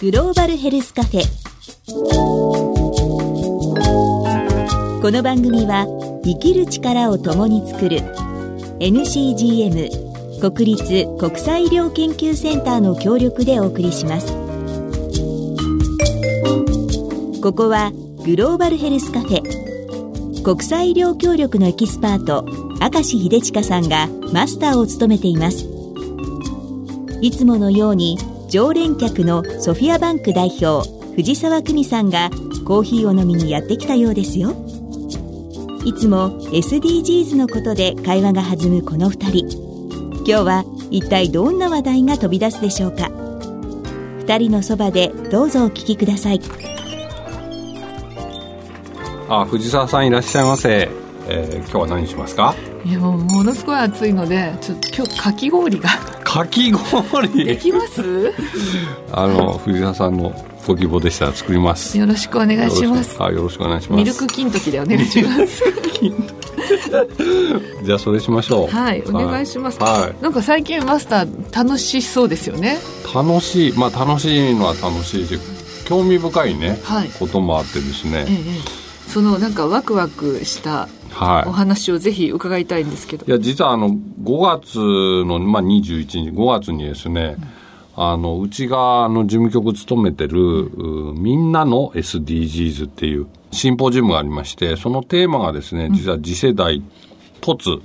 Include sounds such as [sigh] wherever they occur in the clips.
グローバルヘルスカフェ。この番組は生きる力を共に作る NCGM 国立国際医療研究センターの協力でお送りします。ここはグローバルヘルスカフェ。国際医療協力のエキスパート明石秀親さんがマスターを務めています。いつものように常連客のソフィアバンク代表藤沢久美さんがコーヒーを飲みにやってきたようですよ。いつも SDGs のことで会話が弾むこの2人。今日は一体どんな話題が飛び出すでしょうか。2人のそばでどうぞお聞きください。あ藤沢さんいらっしゃいませ、えー、今日は何しますか？いやもうものすごい暑いのでちょっと今日かき氷がかき氷。できます？あの藤沢さんのご希望でしたら作ります。よろしくお願いします。あよろしくお願いします。ミルク金時でお願いします。じゃあそれしましょう。はいお願いします、はい、なんか最近マスター楽しそうですよね。楽しい。まあ楽しいのは楽しいし興味深いね、はい、こともあってですね、ええ、そのなんかワクワクしたお話をぜひ伺いたいんですけど、い、や実はあの5月の、まあ、21日5月にですね、うん、あのうちがの事務局務めてる、うん、みんなの SDGs っていうシンポジウムがありましてそのテーマがですね実は次世代突、うん、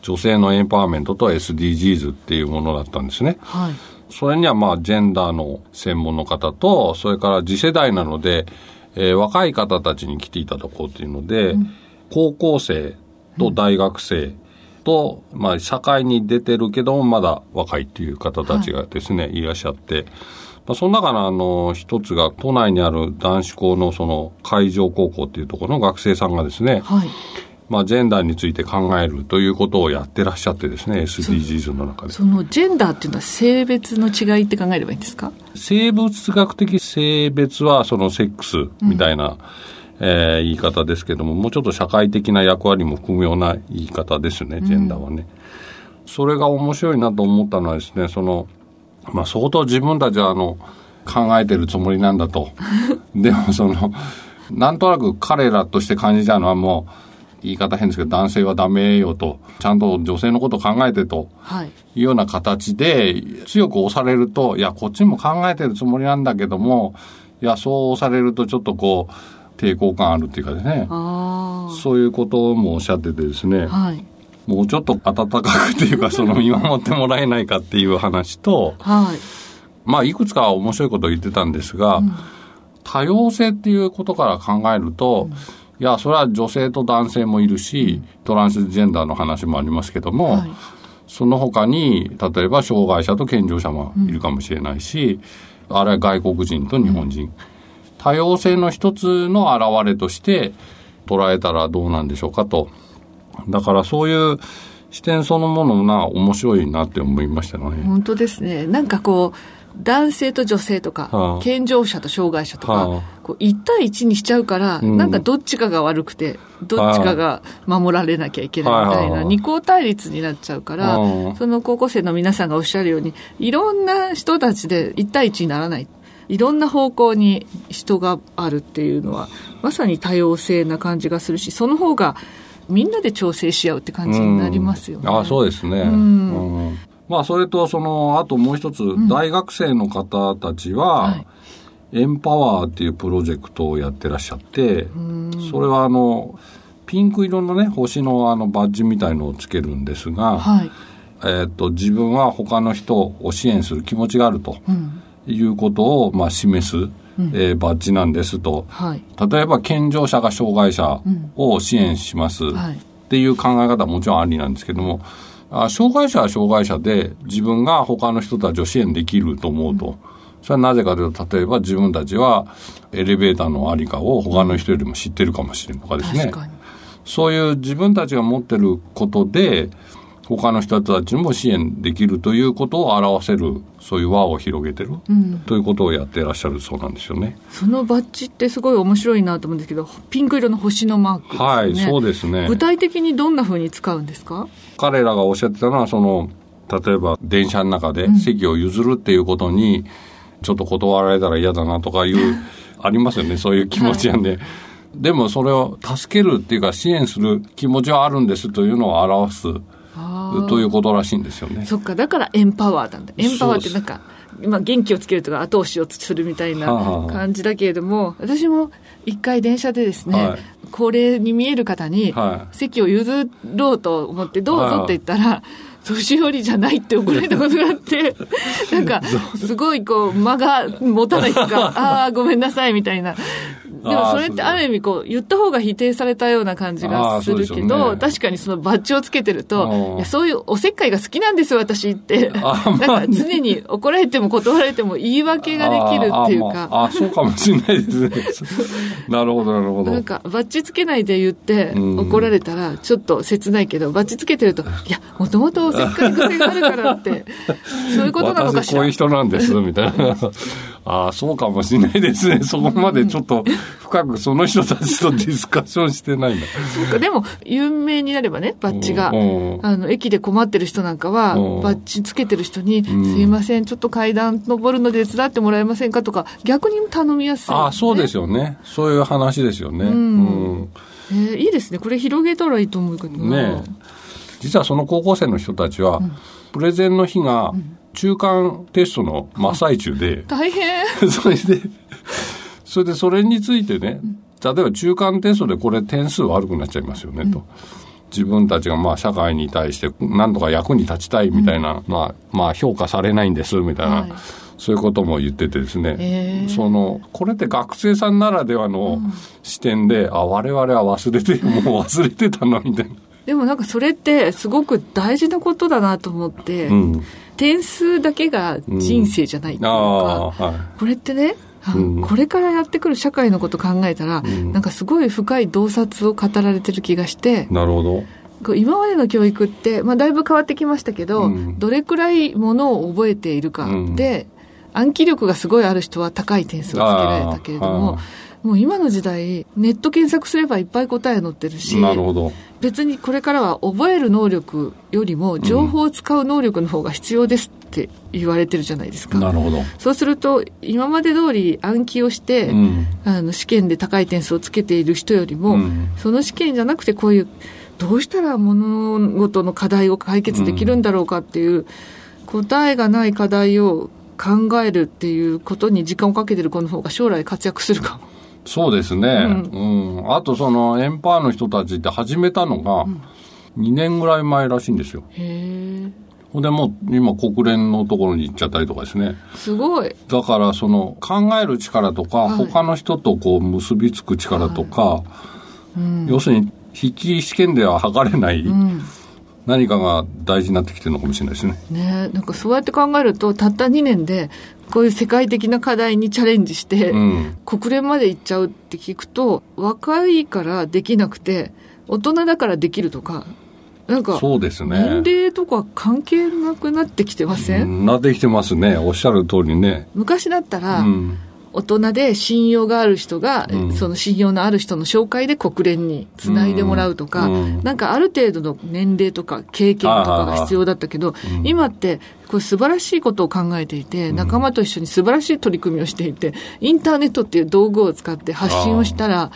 女性のエンパワーメントと SDGs っていうものだったんですね。はい。それにはまあジェンダーの専門の方とそれから次世代なので、えー、若い方たちに来ていただこうというので、うん高校生と大学生と、うん、まあ、社会に出てるけどもまだ若いっていう方たちがですね、はい、いらっしゃって、まあ、その中のあの一つが都内にある男子校のその海上高校っていうところの学生さんがですね、はい。まあ、ジェンダーについて考えるということをやってらっしゃってですね SDGs の中で。そのジェンダーっていうのは性別の違いって考えればいいんですか？生物学的性別はそのセックスみたいな、うんえー、言い方ですけどももうちょっと社会的な役割も含むような言い方ですねジェンダーはね、うん、それが面白いなと思ったのはですねその、まあ、相当自分たちはあの考えてるつもりなんだと。[laughs] でもそのなんとなく彼らとして感じたのはもう言い方変ですけど男性はダメよと。ちゃんと女性のことを考えてと。いうような形で強く押されるといやこっちも考えてるつもりなんだけどもいやそう押されるとちょっとこう抵抗感あるっていうかですねそういうこともおっしゃっててですね、はい、もうちょっと温かくっていうかその [laughs] 見守ってもらえないかっていう話と、はい、まあいくつか面白いことを言ってたんですが、うん、多様性っていうことから考えると、うん、いやそれは女性と男性もいるし、うん、トランスジェンダーの話もありますけども、はい、その他に例えば障害者と健常者もいるかもしれないし、あるいは外国人と日本人。多様性の一つの表れとして捉えたらどうなんでしょうかと。だからそういう視点そのものが面白いなって思いましたね。本当ですね。なんかこう、男性と女性とか、はあ、健常者と障害者とか、はあ、こう1対1にしちゃうから、うん、なんかどっちかが悪くて、どっちかが守られなきゃいけないみたいな、二項対立になっちゃうから、その高校生の皆さんがおっしゃるように、いろんな人たちで1対1にならない。いろんな方向に人があるっていうのはまさに多様性な感じがするしその方がみんなで調整し合うって感じになりますよね。あそうですね、うん。まあ、それとそのあともう一つ、大学生の方たちは、はい。エンパワーっていうプロジェクトをやってらっしゃって、それはあのピンク色のね星のあのバッジみたいのをつけるんですが、はい、えーと、自分は他の人を支援する気持ちがあると、うん、いうことを、まあ、示す、うん、えー、バッジなんですと、はい、例えば健常者が障害者を支援します、っていう考え方はもちろんありなんですけども、あ障害者は障害者で自分が他の人たちを支援できると思うと。うん。それはなぜかというと、例えば自分たちはエレベーターのありかを他の人よりも知ってるかもしれんとかですね。そういう自分たちが持ってることで、他の人たちも支援できるということを表せるそういう輪を広げてる、うん、ということをやってらっしゃるそうなんですよね。そのバッジってすごい面白いなと思うんですけどピンク色の星のマークね。はいそうですね。具体的にどんなふうに使うんですか？彼らがおっしゃってたのはその例えば電車の中で席を譲るっていうことに、ちょっと断られたら嫌だなとかいうありますよね。そういう気持ちなんで、はい、でもそれを助けるっていうか支援する気持ちはあるんですというのを表すということらしいんですよね。そっかだからエンパワーなんだ。エンパワーってなんか今元気をつけるとか後押しをするみたいな感じだけれども、私も一回電車でですね、はい、高齢に見える方に席を譲ろうと思ってどうぞって言ったら、年寄りじゃないって怒られたことがあって、なんか、[laughs] すごいこう、間が持たないとか、[laughs] ああ、ごめんなさいみたいなでもそれってある意味こう、言った方が否定されたような感じがするけど、ね、確かにそのバッジをつけてると、いやそういうおせっかいが好きなんですよ、私って。なんか常に怒られても断られても言い訳ができるっていうか。[laughs] あ、そうかもしれないですね。[laughs] なるほど、なるほど。なんか、バッジつけないで言って怒られたら、ちょっと切ないけど、バッジつけてると、[laughs] いや、もともとおせっかい癖があるからって、そういうことなのかしら。こういう人なんです、みたいな。ああ、そうかもしれないですね。そこまでちょっと深くその人たちとディスカッションしてないんだ。そうか、でも、有名になればね、バッジが。あの、駅で困ってる人なんかは、バッジつけてる人に、すいません、ちょっと階段登るので手伝ってもらえませんかとか、逆に頼みやすい、ね、ああ、そうですよね。そういう話ですよね。うん。うん、えー、いいですね。これ広げたらいいと思うけどね。実はその高校生の人たちは、うん、プレゼンの日が、中間テストの真っ最中で。大変。[laughs] それで、それでそれについてね、例えば中間テストでこれ点数悪くなっちゃいますよね、と。自分たちがまあ社会に対して何とか役に立ちたいみたいな、まあ、まあ評価されないんですみたいな、はい、そういうことも言っててですね、え。ー、そのこれって学生さんならではの視点で、うん、あ我々は忘れてもう忘れてたのみたいな。でもなんかそれってすごく大事なことだなと思って、うん、点数だけが人生じゃないっていうか、うん。はい、これってね、うん、これからやってくる社会のこと考えたら、うん、なんかすごい深い洞察を語られてる気がしてなるほど。今までの教育って、まあ、だいぶ変わってきましたけど、どれくらいものを覚えているかで、暗記力がすごいある人は高い点数をつけられたけれども、もう今の時代、ネット検索すればいっぱい答え載ってるし、なるほど別にこれからは覚える能力よりも情報を使う能力の方が必要ですって言われてるじゃないですか。なるほど。そうすると、今まで通り暗記をして、うん、あの試験で高い点数をつけている人よりも、うん、その試験じゃなくてこういう、どうしたら物事の課題を解決できるんだろうかっていう、答えがない課題を考えるっていうことに時間をかけてる子の方が将来活躍するかも。そうですね。うん。うん、あとそのエンパーの人たちって始めたのが2年ぐらい前らしいんですよ。へえ。ほんでもう今国連のところに行っちゃったりとかですね。すごい。だからその考える力とか、はい、他の人とこう結びつく力とか、はいうん、要するに筆記試験では測れない、うん何かが大事になってきてるのかもしれないですね。ねなんかそうやって考えると、たった2年で、こういう世界的な課題にチャレンジして、うん、国連まで行っちゃうって聞くと、若いからできなくて、大人だからできるとか、なんか、そうですね。年齢とか関係なくなってきてません、なってきてますね。おっしゃる通りね。昔だったら、うん大人で信用がある人が、うん、その信用のある人の紹介で国連につないでもらうとか、うん、なんかある程度の年齢とか経験とかが必要だったけど、今ってこれ素晴らしいことを考えていて、仲間と一緒に素晴らしい取り組みをしていて、インターネットっていう道具を使って発信をしたら、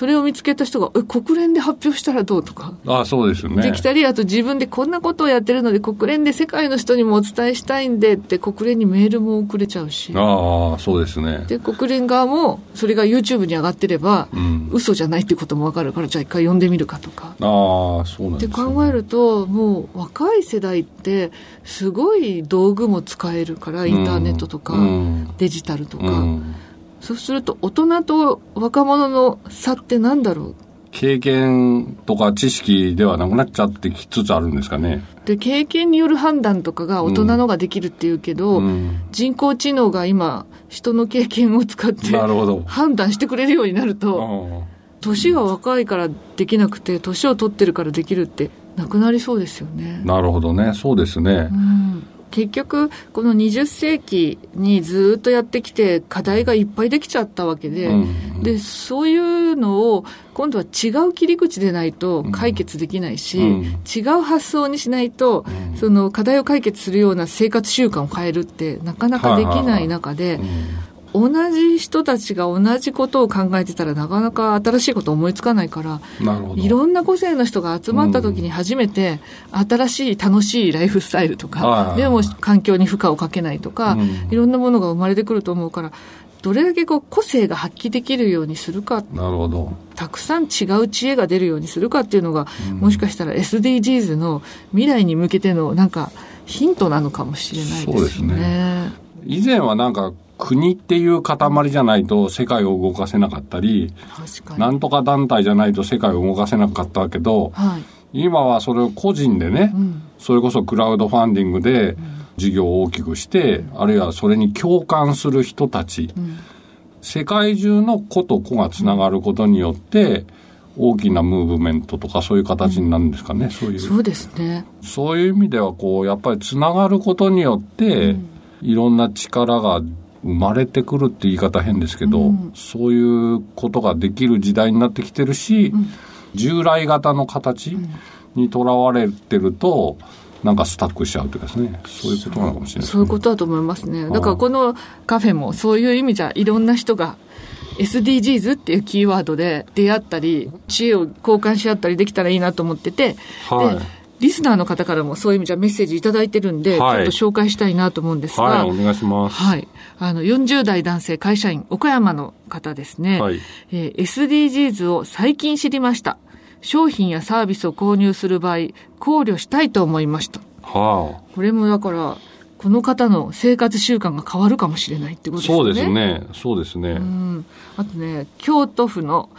それを見つけた人が、え、国連で発表したらどうとか。あそうですね。できたり、あと自分でこんなことをやってるので、国連で世界の人にもお伝えしたいんでって、国連にメールも送れちゃうし。ああ、そうですね。で、国連側も、それが YouTube に上がってれば、うん、嘘じゃないってこともわかるから、じゃあ一回読んでみるかとか。ああ、そうなんです、ね、って考えると、もう若い世代って、すごい道具も使えるから、インターネットとか、うん、デジタルとか。うんそうすると大人と若者の差って何だろう？経験とか知識ではなくなっちゃってきつつあるんですかね。で、経験による判断とかが大人のができるっていうけど、うん、人工知能が今、人の経験を使って判断してくれるようになると、年が若いからできなくて、年を取ってるからできるってなくなりそうですよね。なるほどね。そうですね。うん結局、この20世紀にずっとやってきて、課題がいっぱいできちゃったわけで、うん、で、そういうのを、今度は違う切り口でないと解決できないし、うん、違う発想にしないと、うん、その課題を解決するような生活習慣を変えるって、なかなかできない中で、同じ人たちが同じことを考えてたらなかなか新しいこと思いつかないからいろんな個性の人が集まった時に初めて新しい楽しいライフスタイルとか、うん、でも環境に負荷をかけないとか、うん、いろんなものが生まれてくると思うからどれだけこう個性が発揮できるようにするかなるほど。たくさん違う知恵が出るようにするかっていうのが、うん、もしかしたら SDGs の未来に向けてのなんかヒントなのかもしれないですね。そうですね。以前はなんか国っていう塊じゃないと世界を動かせなかったり、なんとか団体じゃないと世界を動かせなかったけど、はい、今はそれを個人でね、うん、それこそクラウドファンディングで事業を大きくして、うん、あるいはそれに共感する人たち、うん、世界中の子と子がつながることによって、大きなムーブメントとかそういう形になるんですかね、そういう。そうですね。そういう意味では、こう、やっぱりつながることによって、いろんな力が生まれてくるって言い方変ですけど、うん、そういうことができる時代になってきてるし、うん、従来型の形にとらわれてると、なんかスタックしちゃうというかですね、そういうことなのかもしれない、ね、そういうことだと思いますね。だからこのカフェもそういう意味じゃいろんな人が SDGs っていうキーワードで出会ったり、知恵を交換し合ったりできたらいいなと思ってて、はい、でリスナーの方からもそういう意味じゃメッセージいただいてるんで、はい、ちょっと紹介したいなと思うんですが。はい、お願いします。はい。あの、40代男性会社員、岡山の方ですね。はい。えー、SDGs を最近知りました。商品やサービスを購入する場合、考慮したいと思いました。はあ。これもだから、この方の生活習慣が変わるかもしれないってことですね。そうですね。そうですね。うん。あとね、京都府の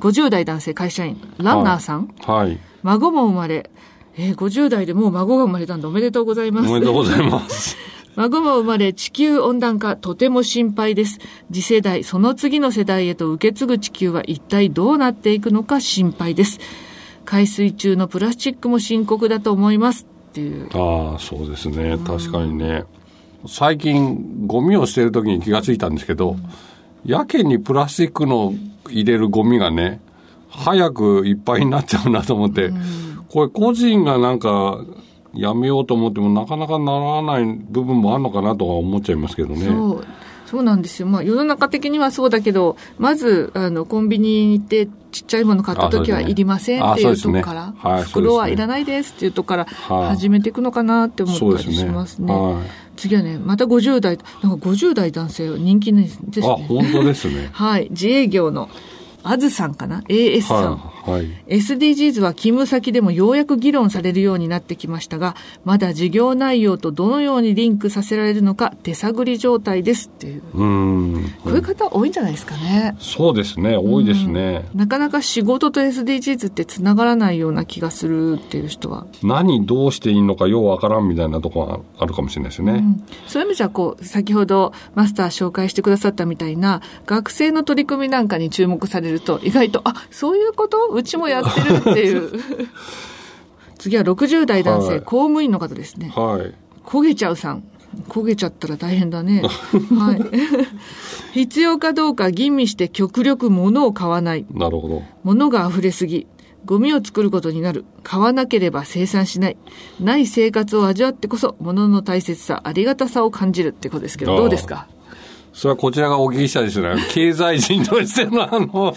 50代男性会社員、ランナーさん。はい。はい、孫も生まれ、えー、50代でもう孫が生まれたんでおめでとうございます。おめでとうございます。[laughs] 孫も生まれ地球温暖化とても心配です。次世代、その次の世代へと受け継ぐ地球は一体どうなっていくのか心配です。海水中のプラスチックも深刻だと思います。っていう。ああ、そうですね。確かにね。最近、ゴミを捨てるときに気がついたんですけど、うん、やけにプラスチックの入れるゴミがね、早くいっぱいになっちゃうなと思って、うんこれ個人がなんかやめようと思ってもなかなかならない部分もあるのかなとは思っちゃいますけどね。そうそうなんですよ。まあ世の中的にはそうだけど、まず、あの、コンビニに行ってちっちゃいもの買った時はいりませんっていうとこから、ねはい、袋はいらないですっていうとこから始めていくのかなって思ったりしますね。はい、次はね、また50代、なんか50代男性人気ですね。あ、本当ですね。[laughs] はい。自営業のあずさんかな ?AS さん、はいはい。SDGs は勤務先でもようやく議論されるようになってきましたが、まだ事業内容とどのようにリンクさせられるのか手探り状態ですっていう。うん。こういう方多いんじゃないですかね。そうですね。多いですね。なかなか仕事と SDGs ってつながらないような気がするっていう人は。何どうしていいのかようわからんみたいなところがあるかもしれないですね。うん、そういう意味じゃ、こう、先ほどマスター紹介してくださったみたいな、学生の取り組みなんかに注目されると、意外と、あ、そういうこと？うちもやってるっていう。[laughs] 次は60代男性、はい、公務員の方ですね。はい。焦げちゃうさん。焦げちゃったら大変だね。[laughs] はい。[laughs] 必要かどうか吟味して極力物を買わない。なるほど。物が溢れすぎ。ゴミを作ることになる。買わなければ生産しない。ない生活を味わってこそ、物の大切さ、ありがたさを感じるってことですけど、どうですか？それはこちらがお聞きしたいですね。経済人としてのあの、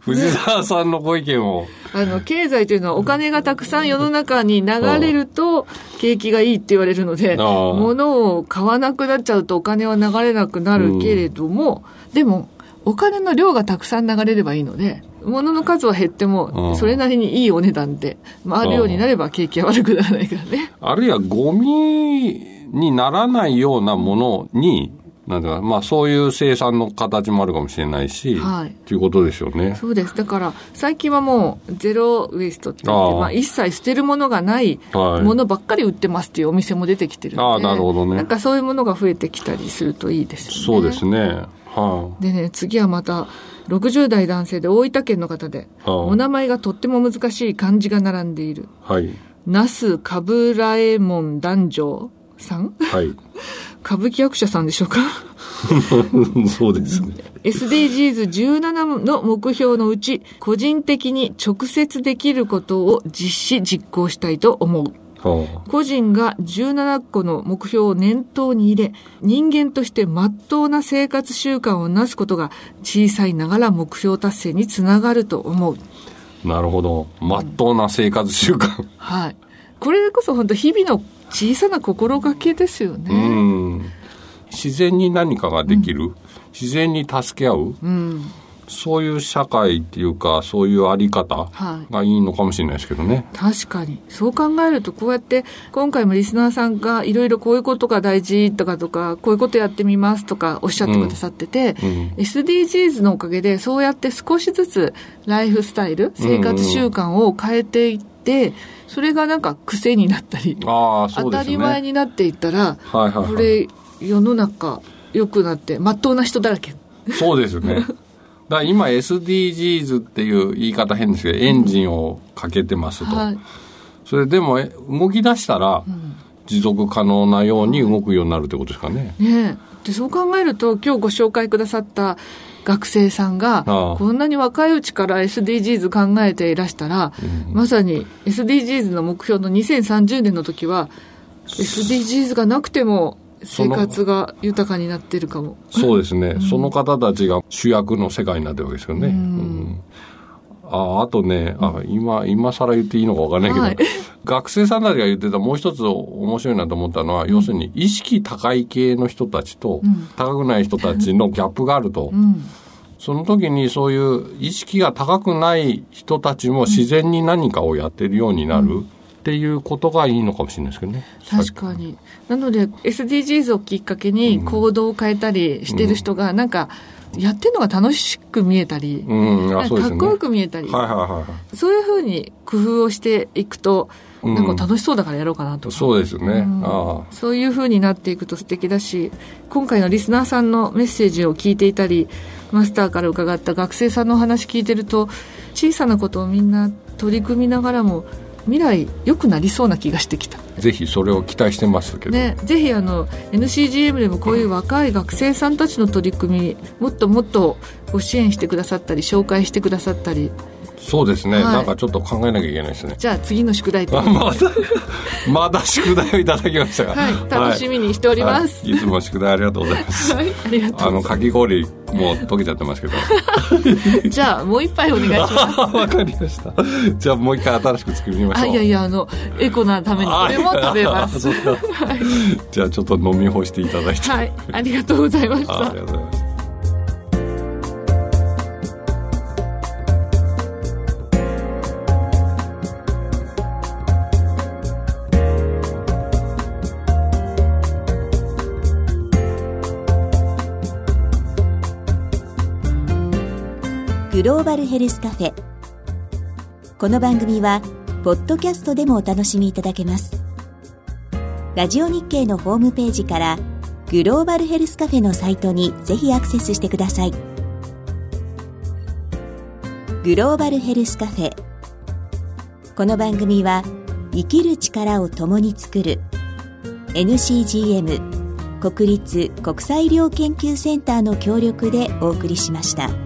藤沢さんのご意見を。あの、経済というのはお金がたくさん世の中に流れると、景気がいいって言われるので、物を買わなくなっちゃうとお金は流れなくなるけれども、うん、でも、お金の量がたくさん流れればいいので、物の数は減っても、それなりにいいお値段で回るようになれば景気は悪くならないからね。あるいはゴミにならないようなものに、なんだまあそういう生産の形もあるかもしれないし、はい。ということでしょうね。そうです。だから、最近はもう、ゼロウエストって言って、あまあ一切捨てるものがないものばっかり売ってますっていうお店も出てきてるので、ああ、なるほどね。なんかそういうものが増えてきたりするといいですよね。そうですね。はあ、でね、次はまた、60代男性で大分県の方で、はあ、お名前がとっても難しい漢字が並んでいる。はい。那須かぶらえもん男女さん？はい。[laughs] 歌舞伎役者さんでしょうか？[laughs] そうですね。SDGs17 の目標のうち、個人的に直接できることを実施実行したいと思う。は個人が17個の目標を念頭に入れ、人間として真っ当な生活習慣をなすことが小さいながら目標達成につながると思う。あ、なるほど。まっとうな生活習慣。はい。これこそ本当日々の小さな心がけですよね。うん。自然に何かができる。自然に助け合う。うん。そういう社会っていうか、そういうあり方はいがいいのかもしれないですけどね。確かに。そう考えると、こうやって、今回もリスナーさんがいろいろこういうことが大事とかとか、こういうことやってみますとかおっしゃってくださってて、うん SDGs のおかげで、そうやって少しずつライフスタイル、生活習慣を変えていって、それがなんか癖になったり、ああ、そ当た。り前になっていったら、はいはいはいこれ、世の中良くなって、まっとうな人だらけ。そうですね。[laughs] だから今 SDGs っていう言い方変ですけど、エンジンをかけてますと。はい。それでもえ動き出したら、持続可能なように動くようになるってことですかね。ねえでそう考えると今日ご紹介くださった学生さんがこんなに若いうちから SDGs 考えていらしたら、まさに SDGs の目標の2030年の時は SDGs がなくても生活が豊かになってるかも。そうですね、その方たちが主役の世界になってるわけですよね。うんああとね、あ今、今更言っていいのかわかんないけど、はい。[laughs] 学生さんたちが言ってたもう一つ面白いなと思ったのは、要するに意識高い系の人たちと、高くない人たちのギャップがあると。うん。その時にそういう意識が高くない人たちも自然に何かをやってるようになるっていうことがいいのかもしれないですけどね。確かに。なので SDGs をきっかけに行動を変えたりしてる人がなんかやってるのが楽しく見えたり、うん、ね。かっこよく見えたり、はいはいはいはい。そういうふうに工夫をしていくと、うんなんか楽しそうだからやろうかなとか。そうですね。うんあそういうふうになっていくと素敵だし、今回のリスナーさんのメッセージを聞いていたり、マスターから伺った学生さんのお話聞いてると、小さなことをみんな取り組みながらも、未来良くなりそうな気がしてきた。あぜひそれを期待してますけど。ね、ぜひあの NCGM でもこういう若い学生さんたちの取り組みもっともっとご支援してくださったり紹介してくださったりそうですね、はいなんかちょっと考えなきゃいけないですね。じゃあ次の宿題まだ、[laughs] まだ宿題をいただきましたが。はい楽しみにしておりますはいいつも宿題ありがとうございます。はい、ありがとあの、うございかき氷もう溶けちゃってますけど。[laughs] じゃあもう一杯お願いします [laughs] わかりました。じゃあもう一回新しく作りましょう。あいやいやあのエコなためにこれも食べますじゃあちょっと飲み干していただいて。はいありがとうございましああたりがとうございます。グローバルヘルスカフェ。この番組はポッドキャストでもお楽しみいただけます。ラジオ日経のホームページからグローバルヘルスカフェのサイトにぜひアクセスしてください。グローバルヘルスカフェ。この番組は生きる力を共に作る NCGM 国立国際医療研究センターの協力でお送りしました。